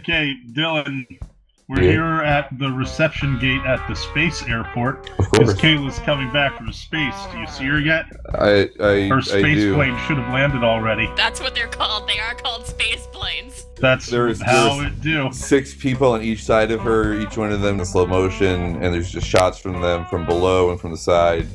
Okay, Dillon, we're Yeah. here at the reception gate at the space airport. Of Because course. Kayla's coming back from space. Do you see her yet? I I, Her I space do. plane should have landed already. That's what they're called. They are called space planes. That's There's- how there's- it do. Six people on each side of her, each one of them in slow motion, and there's just shots from them from below and from the side,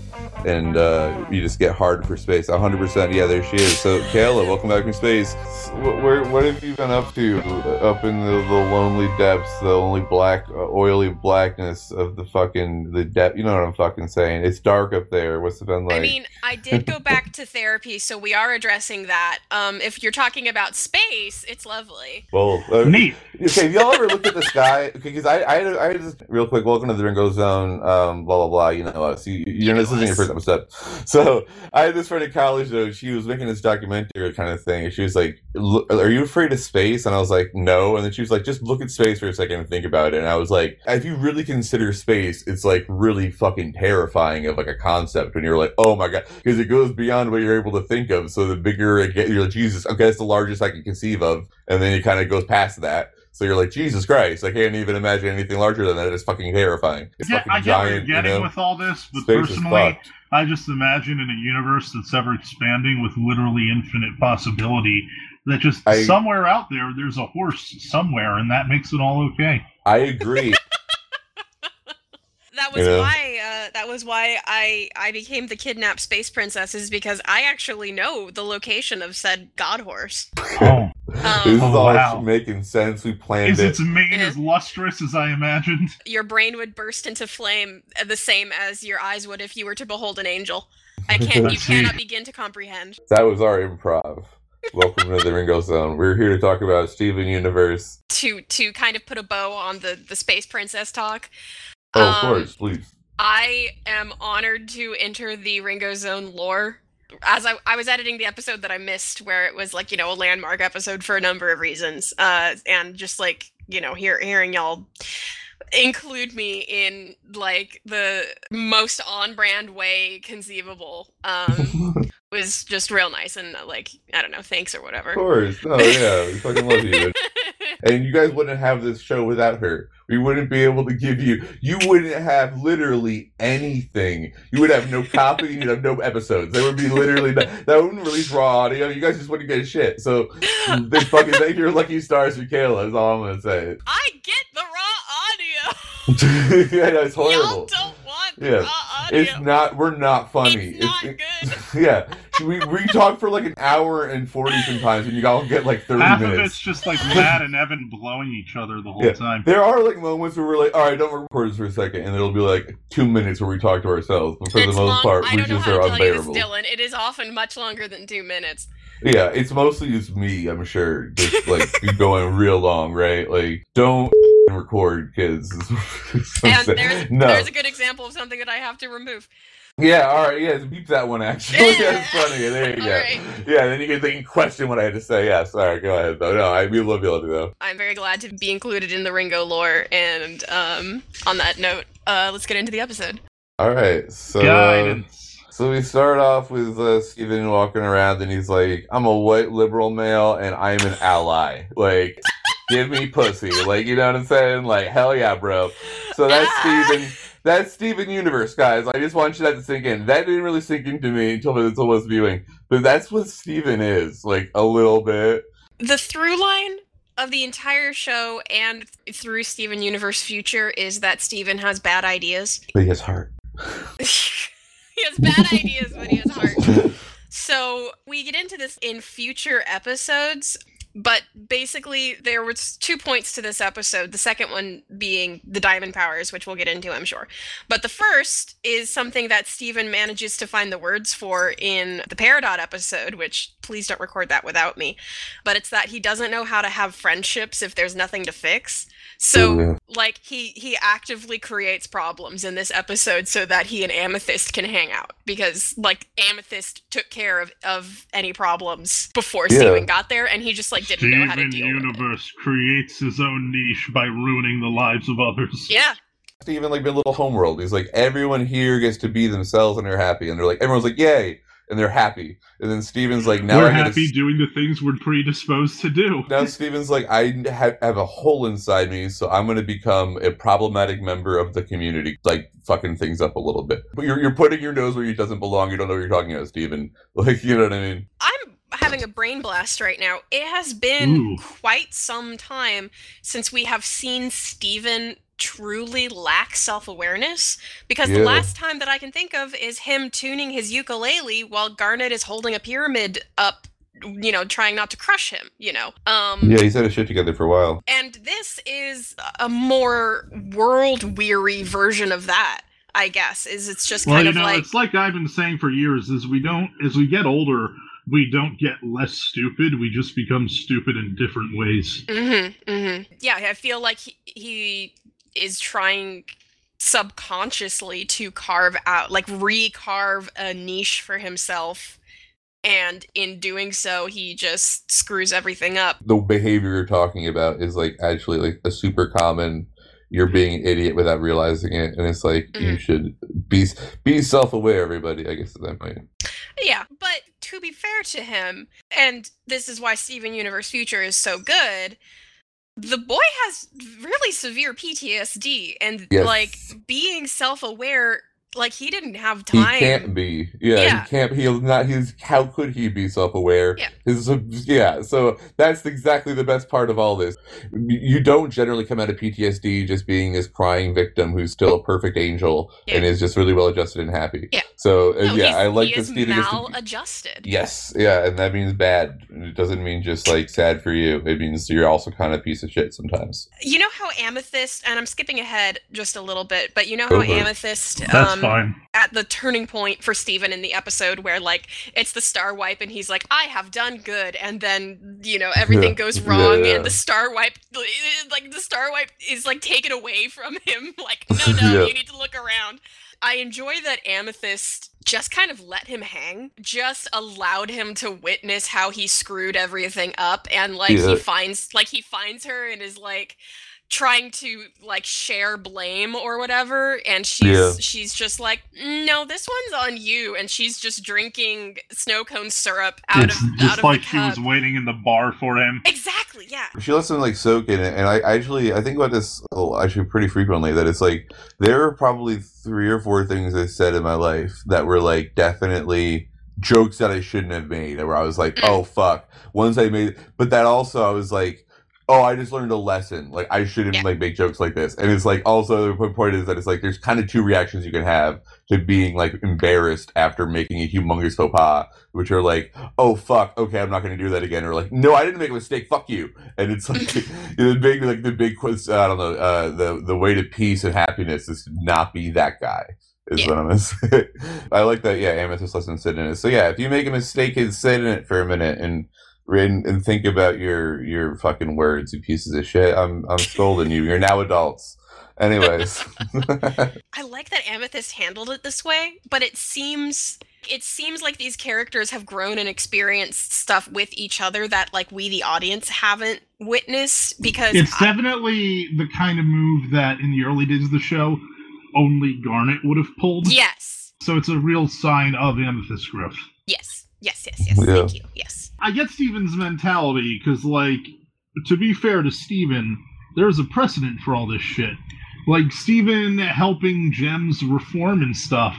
and uh, you just get hard for space. 100%. Yeah, there she is. So, Kayla, welcome back from space. Wh- Where, what have you been up to up in the, the lonely depths, the only black, uh, oily blackness of the fucking the depth? You know what I'm fucking saying? It's dark up there. What's it been like? I mean, I did go back to therapy, so we are addressing that. Um, if you're talking about space, it's lovely. well, uh, Neat. Okay, have y'all ever looked at the sky? Because I, I, had this real quick. Welcome to the Ringo Zone. Um, blah blah blah. You know us. You, you know this isn't your first episode. So I had this friend in college though. She was making this documentary kind of thing. She was like, "Look, "Are you afraid of space?" And I was like, "No." And then she was like, "Just look at space for a second and think about it." And I was like, "If you really consider space, it's like really fucking terrifying of like a concept when you're like, oh my god, because it goes beyond what you're able to think of. So the bigger it gets, you're like, Jesus, okay, that's the largest I can conceive of, and then it kind of goes past that. So you're like, Jesus Christ, I can't even imagine anything larger than that. It's fucking terrifying. It's Yeah, fucking I get what you're giant, you getting know. with all this, but personally. I just imagine in a universe that's ever expanding with literally infinite possibility that just I- somewhere out there there's a horse somewhere, and that makes it all okay. I agree. That was Yeah. why. Uh, that was why I I became the kidnapped space princess, is because I actually know the location of said god horse. Oh, this is Um, Oh, all wow. making sense. We planned is it. its mane as lustrous as I imagined? your brain would burst into flame uh, the same as your eyes would if you were to behold an angel. I can't. You cannot begin to comprehend. That was our improv. Welcome to the Ringo Zone. We're here to talk about Steven Universe. To to kind of put a bow on the the space princess talk. Oh, of Um, course, please. I am honored to enter the Ringo Zone lore. As I, I was editing the episode that I missed, where it was like you know a landmark episode for a number of reasons, uh, and just like you know hear, hearing y'all include me in like the most on-brand way conceivable um, was just real nice and uh, like I don't know, thanks or whatever. Of course. No, yeah, we fucking love you. And you guys wouldn't have this show without her. We wouldn't be able to give you. You wouldn't have literally anything. You would have no copy. You'd have no episodes. There would be literally no, that wouldn't release raw audio. You guys just wouldn't get shit. So they fucking thank your lucky stars for Kayla. Is all I'm gonna say. I get the raw audio. yeah, no, it's Y'all horrible. don't want the Yeah. raw audio. It's not. We're not funny. It's not it- good. yeah, we we talk for like an hour and forty sometimes, and you all get like thirty Half of minutes. it's just like Matt and Evan blowing each other the whole Yeah. time. There are like moments where we're like, all right, don't record this for a second, and it'll be like two minutes where we talk to ourselves. But for It's the most long- part, I we don't know just how are to tell you this. Dillon. It is often much longer than two minutes. Yeah, it's mostly just me, I'm sure. Just like you going real long, right? Like, don't record, kids. And there's no. there's a good example of something that I have to remove. Yeah, all right, yeah, beep that one actually. That's funny. There you go. right. Yeah, then you can, they can question what I had to say. Yeah, sorry, go ahead though. No, I we love you though. I'm very glad to be included in the Ringo lore. And um, on that note, uh, let's get into the episode. All right, so. uh, So we start off with uh, Steven walking around, and he's like, "I'm a white liberal male, and I'm an ally. Like, give me pussy. Like, you know what I'm saying? Like, hell yeah, bro." So that's. Steven. That's Steven Universe, guys. I just want you that to sink in. That didn't really sink into me until until I was viewing, but that's what Steven is, like a little bit. The through line of the entire show and through Steven Universe Future is that Steven has bad ideas. But he has heart. he has bad ideas, but he has heart. So we get into this in future episodes, but basically there was two points to this episode. The second one being the diamond powers, which we'll get into, I'm sure. But the first is something that Steven manages to find the words for in the Peridot episode, which please don't record that without me. But it's that he doesn't know how to have friendships if there's nothing to fix. So oh, Yeah. like he he actively creates problems in this episode so that he and Amethyst can hang out because like Amethyst took care of of any problems before Yeah. Steven got there and he just like didn't know how to Steven deal with it. Universe creates his own niche by ruining the lives of others. Yeah. Steven like a little homeworld. He's like, everyone here gets to be themselves and they're happy, and they're like, everyone's like, yay. and they're happy. And then Steven's like, now we're I gotta happy s- doing the things we're predisposed to do. now Steven's like, I have, have a hole inside me, so I'm going to become a problematic member of the community, like fucking things up a little bit. But you're, you're putting your nose where it doesn't belong. You don't know what you're talking about, Steven. Like, you know what I mean? I'm having a brain blast right now. It has been Ooh. quite some time since we have seen Steven truly lack self-awareness because the last time that I can think of is him tuning his ukulele while Garnet is holding a pyramid up you know trying not to crush him you know um Yeah, he's had his shit together for a while. and this is a more world weary version of that I guess is it's just Well, kind you of know, like it's like I've been saying for years: is we don't, as we get older, we don't get less stupid. We just become stupid in different ways. Mm-hmm, mm-hmm. Yeah, I feel like he, he is trying subconsciously to carve out, like recarve a niche for himself. And in doing so, he just screws everything up. The behavior you're talking about is like actually like a super common. You're being an idiot without realizing it, and it's like you Mhm. should be be self aware. Everybody, I guess is that point. Yeah, but to be fair to him, and this is why Steven Universe Future is so good, the boy has really severe PTSD and Yes. like being self-aware, like he didn't have time. He time. can't be. Yeah, Yeah. he can't. He'll not. He's. How could he be self-aware? Yeah. His, yeah. So that's exactly the best part of all this. You don't generally come out of PTSD just being this crying victim who's still a perfect angel and is just really well adjusted and happy. Yeah. So uh, No, yeah, I like he that is Steven gets to- maladjusted. Yes, yeah, and that means bad. It doesn't mean just like sad for you. It means you're also kind of a piece of shit sometimes. You know how Amethyst, and I'm skipping ahead just a little bit, but you know how for it. Amethyst, um, fine. at the turning point for Steven in the episode where like it's the star wipe and he's like, I have done good, and then you know everything Yeah. goes Yeah, wrong yeah. and the star wipe like the star wipe is like taken away from him. Like, no, no, Yeah. you need to look around. I enjoy that Amethyst just kind of let him hang, just allowed him to witness how he screwed everything up, and like Yeah. he finds like he finds her and is like trying to like share blame or whatever and she's Yeah. she's just like no this one's on you and she's just drinking snow cone syrup out It's of out just of like the she was waiting in the bar for him. exactly yeah She lets him like soak in it, and I actually I think about this oh, actually pretty frequently. That it's like there are probably three or four things I said in my life that were like definitely jokes that I shouldn't have made. Where I was like, Mm. oh fuck, ones I made, but that also I was like. Oh, I just learned a lesson. Like I shouldn't Yeah. like make jokes like this. And it's like also the point is that it's like there's kind of two reactions you can have to being like embarrassed after making a humongous faux pas, which are like, oh fuck, okay, I'm not going to do that again, or like, no, I didn't make a mistake, fuck you. And it's like the big, like the big quiz. I don't know. Uh, the the way to peace and happiness is to not be that guy. Is Yeah. what I'm gonna say. I like that. Yeah, amethyst lesson sit in it. So yeah, if you make a mistake, and sit in it for a minute and. And, and think about your your fucking words, you pieces of shit. I'm I'm scolding you. You're now adults. Anyways, i like that amethyst handled it this way but it seems it seems like these characters have grown and experienced stuff with each other that like we the audience haven't witnessed because It's I- definitely the kind of move that in the early days of the show only Garnet would have pulled. yes So it's a real sign of Amethyst growth. yes yes yes yes Yeah. thank you yes I get Steven's mentality because, like, to be fair to Steven, there's a precedent for all this shit. Like, Steven helping Gems reform and stuff.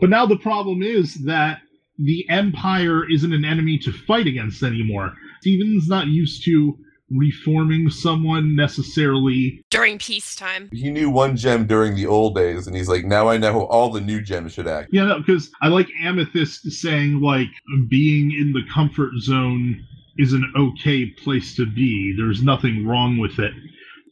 But now the problem is that the Empire isn't an enemy to fight against anymore. Steven's not used to reforming someone necessarily. during peacetime he knew one gem during the old days, and he's like, now I know how all the new gems should act. Yeah, because I like Amethyst saying, like, being in the comfort zone is an okay place to be. There's nothing wrong with it.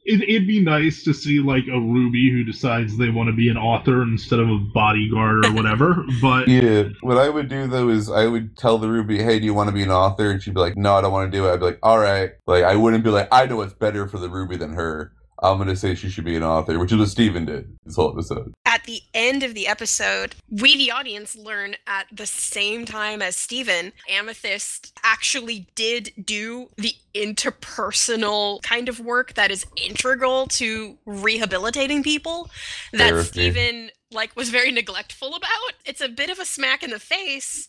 It it'd be nice to see, like, a Ruby who decides they want to be an author instead of a bodyguard or whatever, but. Yeah, what I would do though is I would tell the Ruby, "Hey, do you want to be an author?" And she'd be like, "No, I don't want to do it." I'd be like, "All right." Like I wouldn't be like, "I know what's better for the Ruby than her." I'm gonna say she should be an author, which is what Steven did this whole episode. at the end of the episode, we, the audience, learn at the same time as Steven, Amethyst actually did do the interpersonal kind of work that is integral to rehabilitating people that Therapy. Steven like was very neglectful about. It's a bit of a smack in the face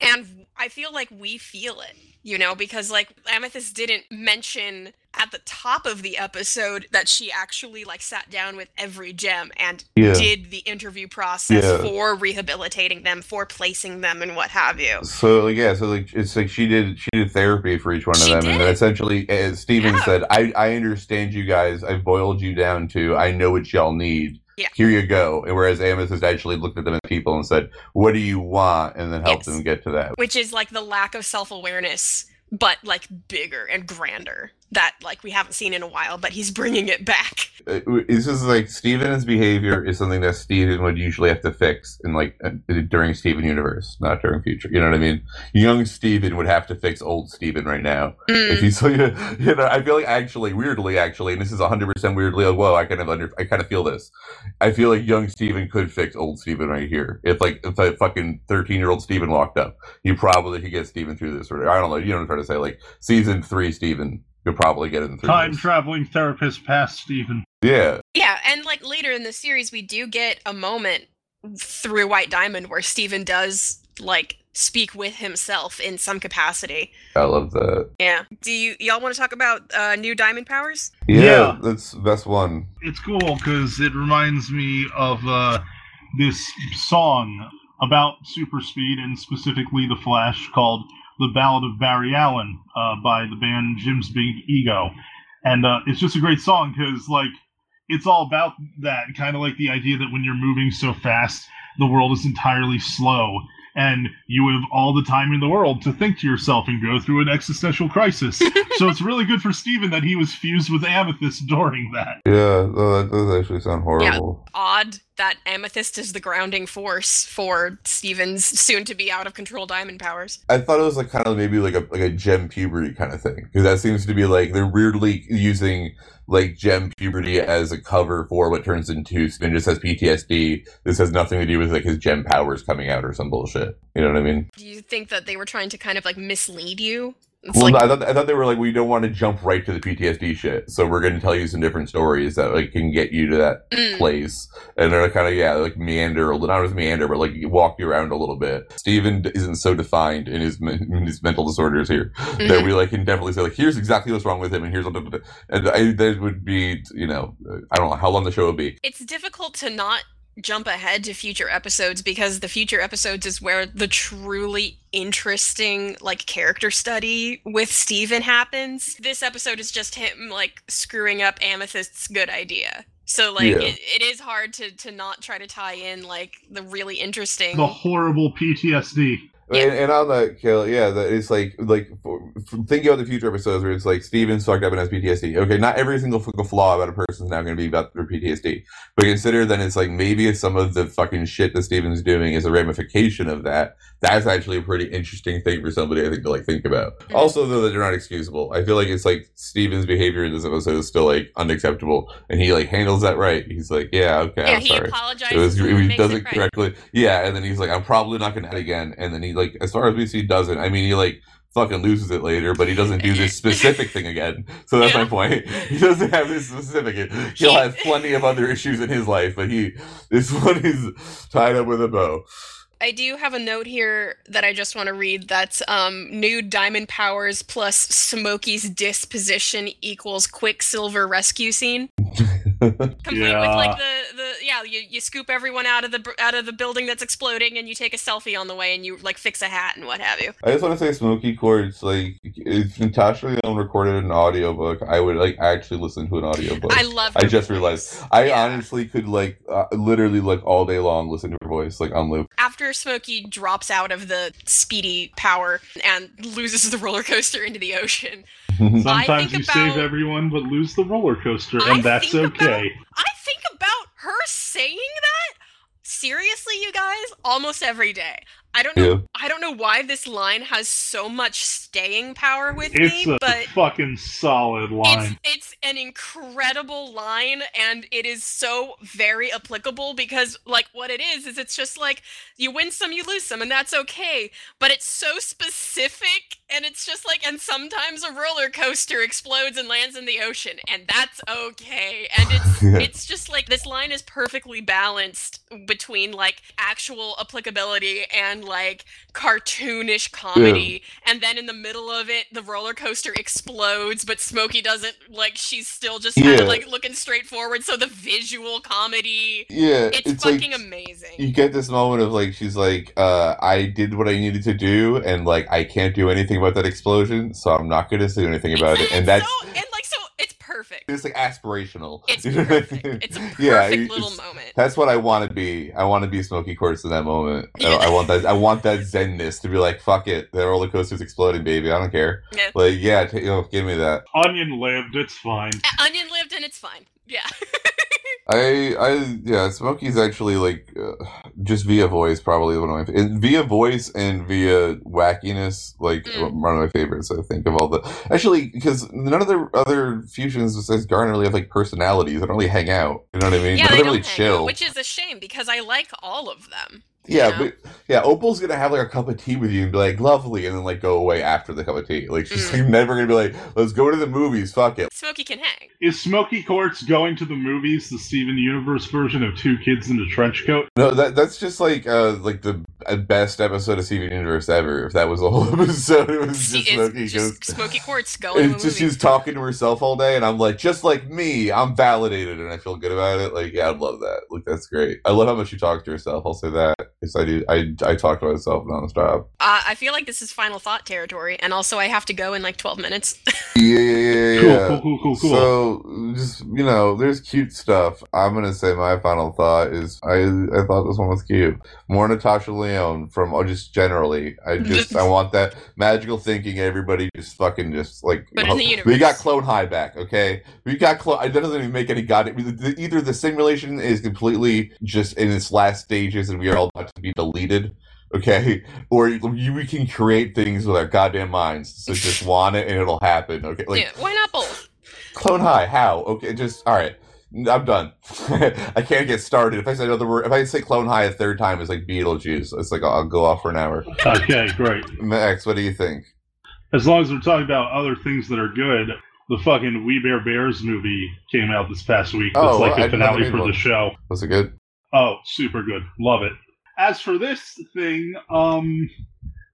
And I feel like we feel it, you know, because like Amethyst didn't mention at the top of the episode that she actually like sat down with every gem and Yeah. did the interview process Yeah. for rehabilitating them, for placing them and what have you. So like yeah, so like it's like she did she did therapy for each one of She them, and then essentially, as Steven Yeah. said, I I understand you guys. I've boiled you down to I know what y'all need. Yeah. Here you go. And whereas Amethyst actually looked at them as people and said, "What do you want?" and then helped Yes. them get to that. Which is like the lack of self awareness, but like bigger and grander that like we haven't seen in a while, but he's bringing it back. Uh, This is like Steven's behavior is something that Steven would usually have to fix in like uh, during Steven universe, not during future. You know what I mean? Young Steven would have to fix old Steven right now. if Mm. he's you know i feel like actually weirdly actually and this is 100% weirdly like whoa i kind of under i kind of feel this i feel like young steven could fix old steven right here if like if a fucking 13 year old steven walked up you probably could get steven through this or i don't know you know what i'm trying to say like season three steven could probably get him through Time this. traveling therapist past Steven. yeah Yeah, and like later in the series, we do get a moment through White Diamond where Steven does like speak with himself in some capacity. i love that Yeah. Do you y'all want to talk about uh, new diamond powers? yeah, Yeah. that's the best one It's cool because it reminds me of uh, this song about super speed and specifically the Flash called "The Ballad of Barry Allen" uh, by the band Jim's Big Ego, and uh, it's just a great song because like it's all about that kind of like the idea that when you're moving so fast, the world is entirely slow. And you have all the time in the world to think to yourself and go through an existential crisis. so it's really good for Steven that he was fused with Amethyst during that. yeah that does actually sound horrible Yeah, Odd that Amethyst is the grounding force for Steven's soon to be out of control diamond powers. I thought it was like kind of maybe like a like a gem puberty kind of thing because that seems to be like they're weirdly using like gem puberty as a cover for what turns into Spin just has PTSD. This has nothing to do with like his gem powers coming out or some bullshit. You know what I mean? Do you think that they were trying to kind of like mislead you? It's well, like I thought I thought they were like we don't want to jump right to the PTSD shit, so we're going to tell you some different stories that like can get you to that mm, place. And they're kind of yeah like meander not as meander but like walk you around a little bit. Steven isn't so defined in his in his mental disorders here that mhm. we like can definitely say like here's exactly what's wrong with him and here's what and I, that would be you know i don't know how long the show would be. It's difficult to not jump ahead to future episodes because the future episodes is where the truly interesting like character study with Steven happens. This episode is just him like screwing up Amethyst's good idea. So like Yeah. it, it is hard to to not try to tie in like the really interesting The horrible PTSD. Yeah. And, and on that kill, yeah, that it's like like thinking about the future episodes where it's like Steven's fucked up and has PTSD. Okay, not every single flaw about a person is now going to be about their PTSD, but consider then it's like maybe if some of the fucking shit that Steven's doing is a ramification of that. That's actually a pretty interesting thing for somebody I think to like think about. Mhm. Also, though, that they're not excusable. I feel like it's like Steven's behavior in this episode is still like unacceptable, and he like handles that right. He's like, yeah, okay, Yeah, I'm he sorry. apologizes. It was, he does it it right. correctly. Yeah, and then he's like, I'm probably not gonna add again. And then he like, as far as we see, doesn't. I mean, he like fucking loses it later, but he doesn't do this specific thing again. So that's Yeah. my point. He doesn't have this specific. He'll have plenty of other issues in his life, but he this one is tied up with a bow. I do have a note here that I just want to read. That's um, new diamond powers plus Smokey's disposition equals Quicksilver rescue scene. Complete with like the, the yeah you, you scoop everyone out of the out of the building that's exploding and you take a selfie on the way and you like fix a hat and what have you. I just want to say, Smoky Quartz, like if Natasha Lyonne recorded an audiobook, I would like actually listen to an audiobook. I love. I just voice. realized. I Yeah. honestly could like uh, literally like all day long listen to her voice like on loop. after Smokey drops out of the speedy power and loses the roller coaster into the ocean. Sometimes think you save everyone but lose the roller coaster, I and that's think about- okay. I think about her saying that seriously, you guys, almost every day. I don't know. Yeah. I don't know why this line has so much staying power with me, but It's me, a but fucking solid line. it's it's an incredible line and it is so very applicable because like what it is is it's just like you win some you lose some and that's okay but it's so specific and it's just like and sometimes a roller coaster explodes and lands in the ocean and that's okay and it's it's just like this line is perfectly balanced between like actual applicability and like cartoonish comedy and then in the middle of it the roller coaster explodes but smokey doesn't like she's still just kind Yeah. of like looking straight forward so the visual comedy Yeah, it's, it's, fucking like amazing you get this moment of like she's like, uh, I did what I needed to do, and like I can't do anything about that explosion, so I'm not gonna say anything about it. And that's so, and like so it's perfect it's like aspirational. it's You know what I perfect it's a perfect Yeah, little moment That's what I want to be. I want to be Smoky Quartz in that moment. I, I want that. I want that zenness to be like, "Fuck it, the roller coaster's exploding, baby. I don't care." Yeah. Like, yeah, t- you know, give me that. Onion lived, it's fine. Uh, onion lived and it's fine yeah I, I, yeah, Smokey's actually like uh, just via voice, probably one of my and via voice and via wackiness, like Mm. one of my favorites. I think of all the actually because none of the other fusions besides Garnet really have like personalities. They don't really hang out. You know what I mean? yeah they don't really hang out, chill. which is a shame because i like all of them Yeah, but yeah, Opal's gonna have like a cup of tea with you and be like, lovely, and then like go away after the cup of tea. Like she's Mm. like, never gonna be like, let's go to the movies, fuck it. smokey can hang Is Smoky Quartz going to the movies, the Steven Universe version of Two Kids in a Trench Coat? No, that that's just like uh like the best episode of Steven Universe ever. If that was the whole episode, it was just it's Smokey just goes. smoky quartz going to It's just movie. she's talking to herself all day, and I'm like, just like me, I'm validated, and I feel good about it. Like, yeah, I'd love that. Like, that's great. I love how much she talks to herself. I'll say that. Yes, I do. I I talk to myself nonstop. Uh, I feel like this is final thought territory, and also I have to go in like 12 minutes. Yeah, yeah, yeah, Cool, yeah. cool, cool, cool, cool. So just you know, there's cute stuff. I'm gonna say my final thought is I I thought this one was cute. More Natasha Lyonne from oh, just generally. I just I want that magical thinking. Everybody just fucking just like Put it in the universe. we got Clone High back. Okay, we got Clone. That doesn't even make any goddamn. Either the simulation is completely just in its last stages and we are all about to be deleted. Okay, or you, we can create things with our goddamn minds. So just want it and it'll happen. Okay, like yeah, why not both? Clone High, how? Okay, just all right. I'm done. I can't get started. If I say another word, if I say Clone High a third time, it's like Beetlejuice. It's like I'll go off for an hour. Okay, great. Max, what do you think? As long as we're talking about other things that are good, the fucking We Bare Bears movie came out this past week. It's Oh, like I the didn't finale for the show. Was it good? Oh, super good. Love it. As for this thing, um,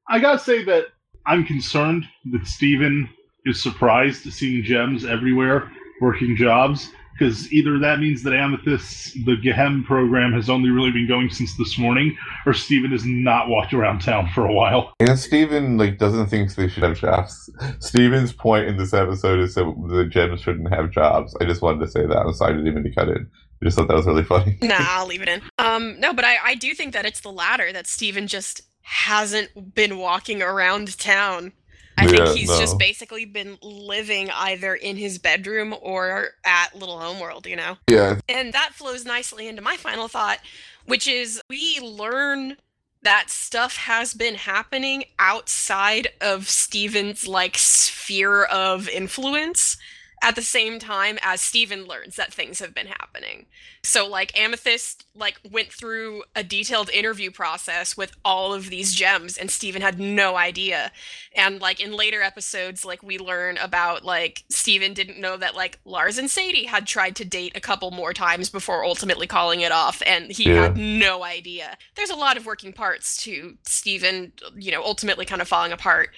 I gotta say that I'm concerned that Steven is surprised seeing gems everywhere working jobs. Because either that means that Amethyst, the GHEM program, has only really been going since this morning, or Steven has not walked around town for a while. And Steven like doesn't think they should have jobs. Steven's point in this episode is that the gems shouldn't have jobs. I just wanted to say that. I'm sorry I didn't even cut it. I just thought that was really funny. Nah, I'll leave it in. Um, no, but I, I do think that it's the latter that Steven just hasn't been walking around town. I Yeah, think he's no. just basically been living either in his bedroom or at Little Homeworld, you know? Yeah, And that flows nicely into my final thought, which is we learn that stuff has been happening outside of Steven's like sphere of influence at the same time as Steven learns that things have been happening. So like Amethyst like went through a detailed interview process with all of these gems and Steven had no idea. And like in later episodes like we learn about like Steven didn't know that like Lars and Sadie had tried to date a couple more times before ultimately calling it off and he Yeah. had no idea. There's a lot of working parts to Steven, you know, ultimately kind of falling apart.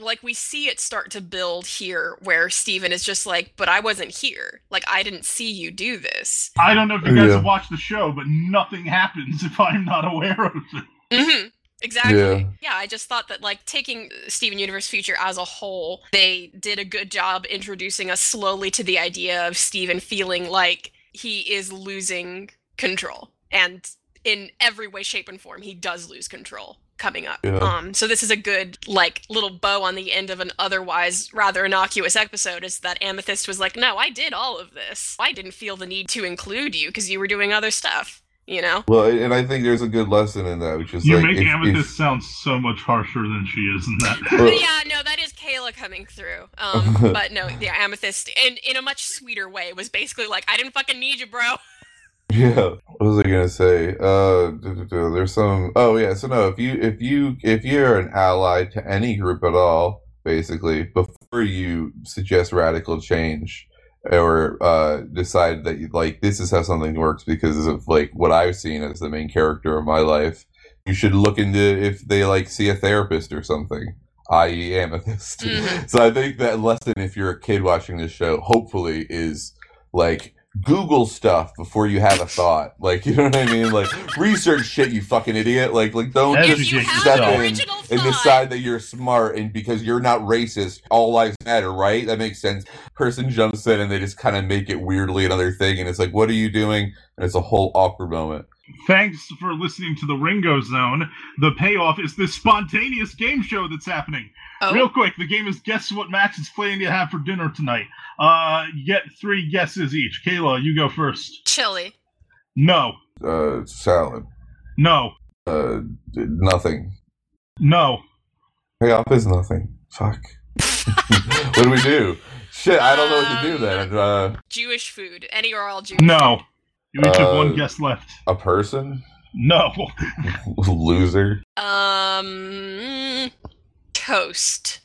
Like we see it start to build here where Steven is just like, but I wasn't here. Like I didn't see you do this. I don't know if you guys Yeah. have watched the show, but nothing happens if I'm not aware of it. hmm Exactly. Yeah. Yeah. I just thought that like taking Steven Universe Future as a whole, they did a good job introducing us slowly to the idea of Steven feeling like he is losing control. And in every way, shape, and form, he does lose control coming up. Yeah. Um, so this is a good like little bow on the end of an otherwise rather innocuous episode. Is that Amethyst was like, no, I did all of this. I didn't feel the need to include you because you were doing other stuff. You know? Well, and I think there's a good lesson in that, which is You like make if- Amethyst if- sound so much harsher than she is in that. Yeah, no, that is Kayla coming through. Um, but no, yeah, Amethyst, and in a much sweeter way, was basically like, I didn't fucking need you, bro. Yeah. What was I gonna say? Uh, there's some. Oh yeah. So no, if you if you if you're an ally to any group at all, basically, before you suggest radical change or uh, decide that you, like this is how something works because of like what I've seen as the main character of my life, you should look into if they like see a therapist or something, i.e., amethyst. Mhm. So I think that lesson, if you're a kid watching this show, hopefully is like Google stuff before you have a thought. Like you know what I mean? Like research shit, you fucking idiot. Like like don't If If just you Educate have step in original and decide that you're smart and because you're not racist, all lives matter, right? That makes sense. Person jumps in and they just kind of make it weirdly another thing, and it's like, what are you doing? And it's a whole awkward moment. Thanks for listening to the Ringo Zone. The payoff is this spontaneous game show that's happening. Oh, Real quick, the game is guess what Max is planning to have for dinner tonight. Uh, get three guesses each. Kayla, you go first. chili. No, Uh, salad. no, Uh, nothing. no. Payoff is nothing. Fuck. what do we do? Shit, I don't know what to do then. Uh, Jewish food. Any or all Jewish No. You each have Uh, one guess left. a person? No. Loser. Um, toast.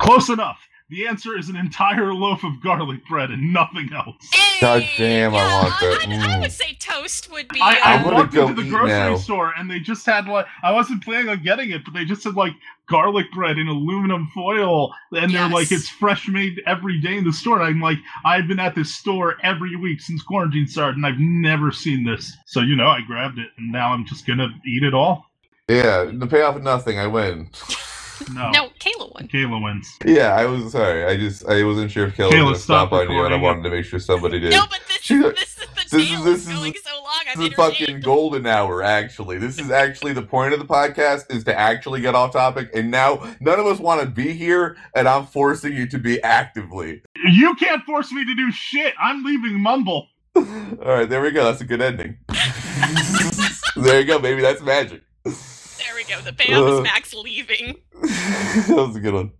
Close enough. The answer is an entire loaf of garlic bread and nothing else. God Hey, damn, I want that. I, I Mm. would say toast would be. I, I I'm walked into the grocery now. store and they just had like I wasn't planning on getting it, but they just had like garlic bread in aluminum foil, and they're like it's fresh made every day in the store. And I'm like, I've been at this store every week since quarantine started, and I've never seen this. So you know, I grabbed it, and now I'm just gonna eat it all. Yeah, the payoff of nothing. I win. No, no, Kayla won. Kayla wins. Yeah, I was sorry. I just I wasn't sure if Kayla was Kayla, gonna stop stop on you, and I wanted to make sure somebody did. No, but this She- is this is the this is- tale this is is- going so long. This is fucking golden hour, actually. This is actually the point of the podcast is to actually get off topic, and now none of us want to be here, and I'm forcing you to be actively. You can't force me to do shit. I'm leaving Mumble. All right, there we go. That's a good ending. there you go, baby. That's magic. There we go. The payoff Uh. is Max leaving. that was a good one.